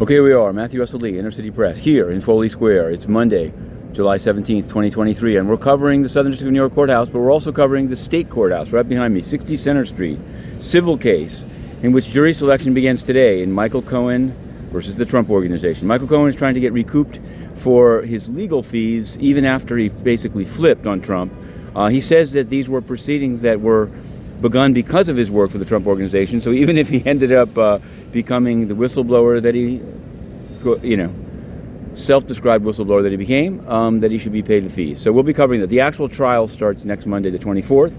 Okay, we are Matthew Russell Lee, Inner City Press, here in Foley Square. It's Monday, July 17th, 2023, and we're covering the Southern District of New York Courthouse, but we're also covering the State Courthouse right behind me, 60 Centre Street, civil case in which jury selection begins today in Michael Cohen versus the Trump Organization. Michael Cohen is trying to get recouped for his legal fees even after he basically flipped on Trump. Uh, he says that these were proceedings that were begun because of his work for the Trump Organization. So even if he ended up uh, becoming the whistleblower that he, you know, self-described whistleblower that he became, um, that he should be paid the fees. So we'll be covering that. The actual trial starts next Monday, the 24th,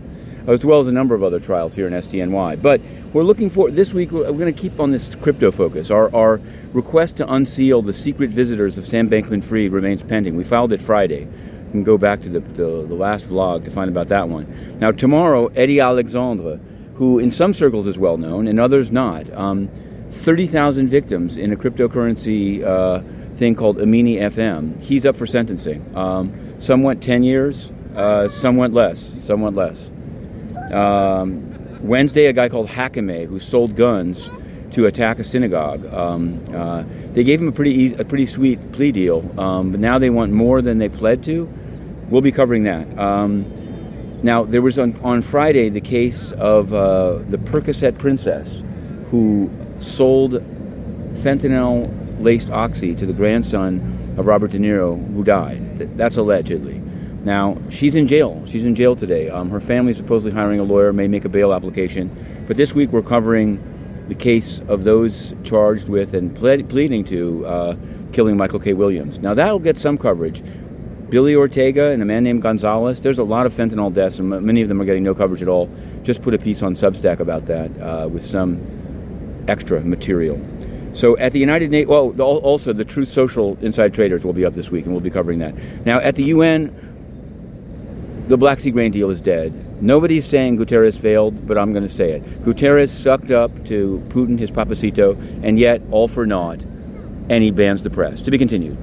as well as a number of other trials here in SDNY. But we're looking for this week. We're going to keep on this crypto focus. Our, our request to unseal the secret visitors of Sam Bankman-Fried remains pending. We filed it Friday. Can go back to the, the, the last vlog to find about that one. Now tomorrow, Eddy Alexandre, who in some circles is well known, in others not. Um, 30,000 victims in a cryptocurrency uh, thing called EminiFX. He's up for sentencing. Um, some went 10 years, uh, some went less, some went less. Um, Wednesday, a guy called Hakime who sold guns to attack a synagogue. Um, uh, they gave him a pretty easy, a pretty sweet plea deal, um, but now they want more than they pled to. We'll be covering that. Um, now, there was on, on Friday the case of uh, the Percocet princess who sold fentanyl laced oxy to the grandson of Robert De Niro, who died. That's allegedly. Now, she's in jail. She's in jail today. Um, her family is supposedly hiring a lawyer, may make a bail application. But this week we're covering the case of those charged with and pleading to uh, killing Michael K. Williams. Now, that'll get some coverage. Billy Ortega and a man named Gonzalez, there's a lot of fentanyl deaths, and many of them are getting no coverage at all. Just put a piece on Substack about that uh, with some extra material. So at the United Nations, well, also the Truth Social Inside Traders will be up this week, and we'll be covering that. Now at the UN, the Black Sea grain deal is dead. Nobody's saying Guterres failed, but I'm going to say it. Guterres sucked up to Putin, his papacito, and yet all for naught, and he bans the press. To be continued.